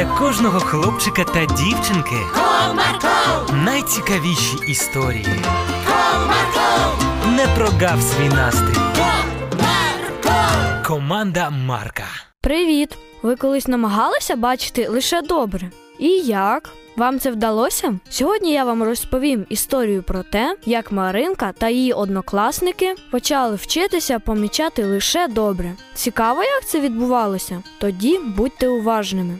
для кожного хлопчика та дівчинки Comarco, найцікавіші історії. Comarco, Не прогав свій настрій. Comarco. Команда Марка. Привіт! Ви колись намагалися бачити лише добре? І як? Вам це вдалося? Сьогодні я вам розповім історію про те, як Маринка та її однокласники почали вчитися помічати лише добре. Цікаво, як це відбувалося? Тоді будьте уважними.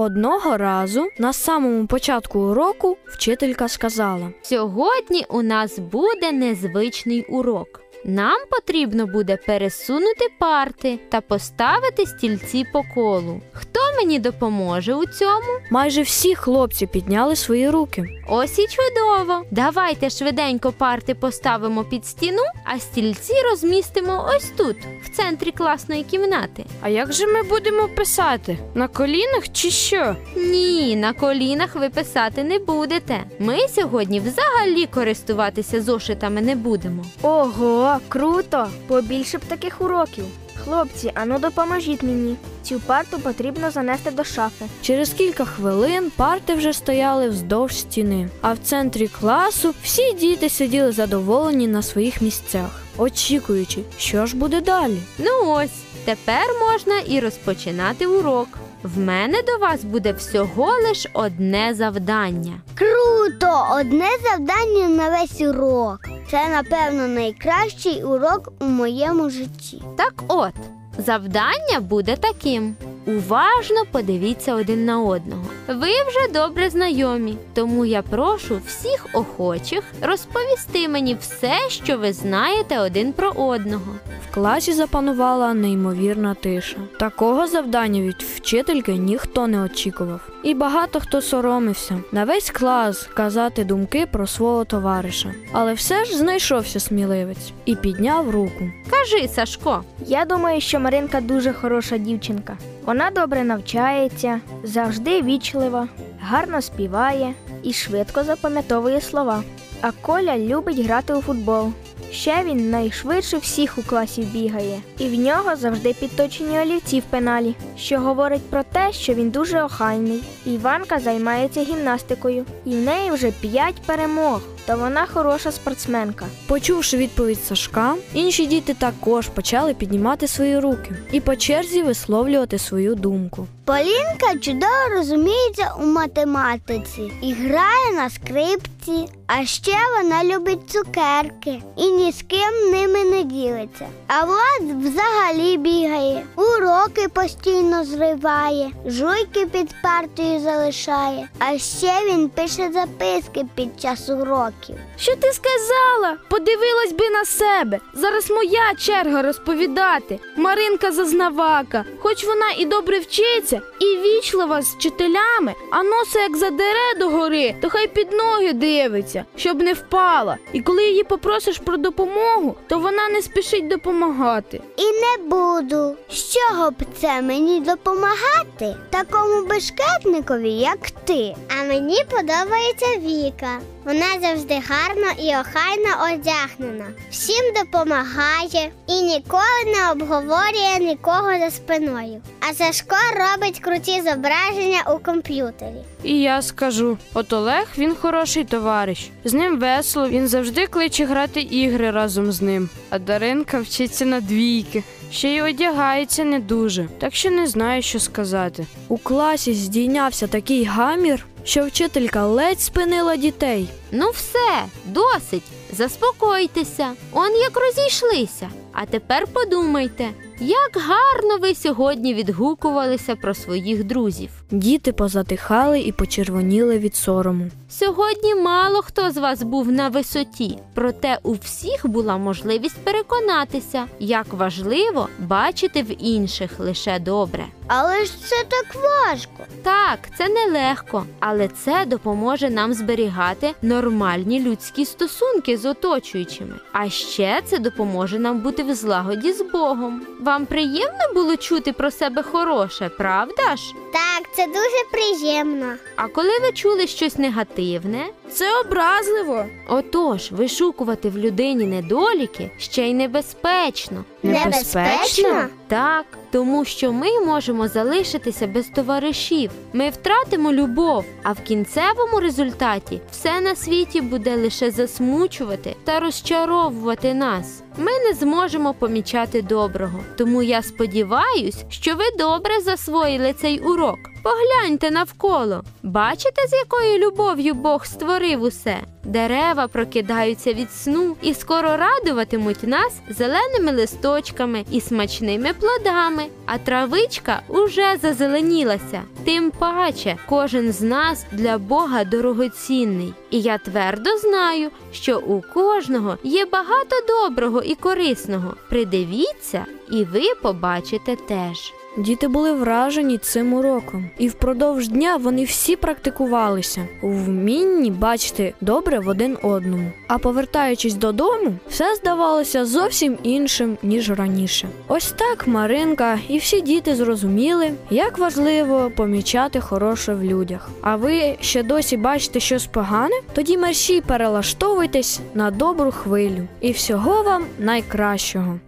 Одного разу на самому початку уроку вчителька сказала: Сьогодні у нас буде незвичний урок. Нам потрібно буде пересунути парти та поставити стільці по колу. Хто мені допоможе у цьому? майже всі хлопці підняли свої руки. Ось і чудово. Давайте швиденько парти поставимо під стіну, а стільці розмістимо ось тут, в центрі класної кімнати. А як же ми будемо писати? На колінах чи що? Ні, на колінах ви писати не будете. Ми сьогодні взагалі користуватися зошитами не будемо. Ого, круто! Побільше б таких уроків. Хлопці, ану допоможіть мені. Цю парту потрібно занести до шафи. Через кілька хвилин парти вже стояли вздовж стіни, а в центрі класу всі діти сиділи задоволені на своїх місцях, очікуючи, що ж буде далі. Ну ось, тепер можна і розпочинати урок. В мене до вас буде всього лиш одне завдання. Круто! Одне завдання на весь урок. Це, напевно, найкращий урок у моєму житті. Так от, завдання буде таким. Уважно подивіться один на одного. Ви вже добре знайомі, тому я прошу всіх охочих розповісти мені все, що ви знаєте один про одного. В класі запанувала неймовірна тиша. Такого завдання від вчительки ніхто не очікував. І багато хто соромився на весь клас казати думки про свого товариша. Але все ж знайшовся сміливець і підняв руку. Кажи, Сашко, Я думаю, що Маринка дуже хороша дівчинка. Вона добре навчається, завжди вічлива, гарно співає і швидко запам'ятовує слова. А Коля любить грати у футбол. Ще він найшвидше всіх у класі бігає, і в нього завжди підточені олівці в пеналі, що говорить про те, що він дуже охайний. Іванка займається гімнастикою, і в неї вже п'ять перемог, то вона хороша спортсменка. Почувши відповідь Сашка, інші діти також почали піднімати свої руки і по черзі висловлювати свою думку. Полінка чудово розуміється у математиці і грає на скрипці, а ще вона любить цукерки і ні з ким ними не ділиться. А Влад взагалі бігає, уроки постійно зриває, жуйки під партою залишає, а ще він пише записки під час уроків. Що ти сказала? Подивилась би на себе. Зараз моя черга розповідати. Маринка зазнавака, хоч вона і добре вчиться, і вічлива з вчителями, а носа як задере до гори, то хай під ноги дивиться, щоб не впала. І коли її попросиш про допомогу, то вона не спішить допомагати. І не буду. З чого б це мені допомагати? Такому бешкетникові, як ти. А мені подобається Віка. Вона завжди гарно і охайно одягнена. Всім допомагає і ніколи не обговорює нікого за спиною. А Сашко робить круті зображення у комп'ютері. І я скажу: от Олег він хороший товариш. З ним весело, він завжди кличе грати ігри разом з ним. А Даринка вчиться на двійки. Ще й одягається не дуже, так що не знаю, що сказати. У класі здійнявся такий гамір, що вчителька ледь спинила дітей. ну все, досить, заспокойтеся. Он як розійшлися. А тепер подумайте, як гарно ви сьогодні відгукувалися про своїх друзів. Діти позатихали і почервоніли від сорому. Сьогодні мало хто з вас був на висоті, проте у всіх була можливість переконатися, як важливо бачити в інших лише добре. Але ж це так важко. Так, це нелегко, але це допоможе нам зберігати нормальні людські стосунки з оточуючими. А ще це допоможе нам бути в злагоді з Богом. Вам приємно було чути про себе хороше, правда ж? Так, це дуже приємно. А коли ви чули щось негативне, Це образливо. Отож, вишукувати в людині недоліки ще й небезпечно. Небезпечно? Так, тому що ми можемо залишитися без товаришів. Ми втратимо любов, а в кінцевому результаті все на світі буде лише засмучувати та розчаровувати нас. Ми не зможемо помічати доброго. Тому я сподіваюсь, що ви добре засвоїли цей урок. Погляньте навколо. Бачите, з якою любов'ю Бог створив усе? Дерева прокидаються від сну і скоро радуватимуть нас зеленими листочками і смачними плодами, а травичка уже зазеленілася. Тим паче, кожен з нас для Бога дорогоцінний. І я твердо знаю, що у кожного є багато доброго і корисного. Придивіться, і ви побачите теж. Діти були вражені цим уроком, і впродовж дня вони всі практикувалися у вмінні бачити добре в один одному. А повертаючись додому, все здавалося зовсім іншим ніж раніше. Ось так Маринка і всі діти зрозуміли, як важливо помічати хороше в людях. А ви ще досі бачите щось погане? Тоді мерщій перелаштовуйтесь на добру хвилю. І всього вам найкращого.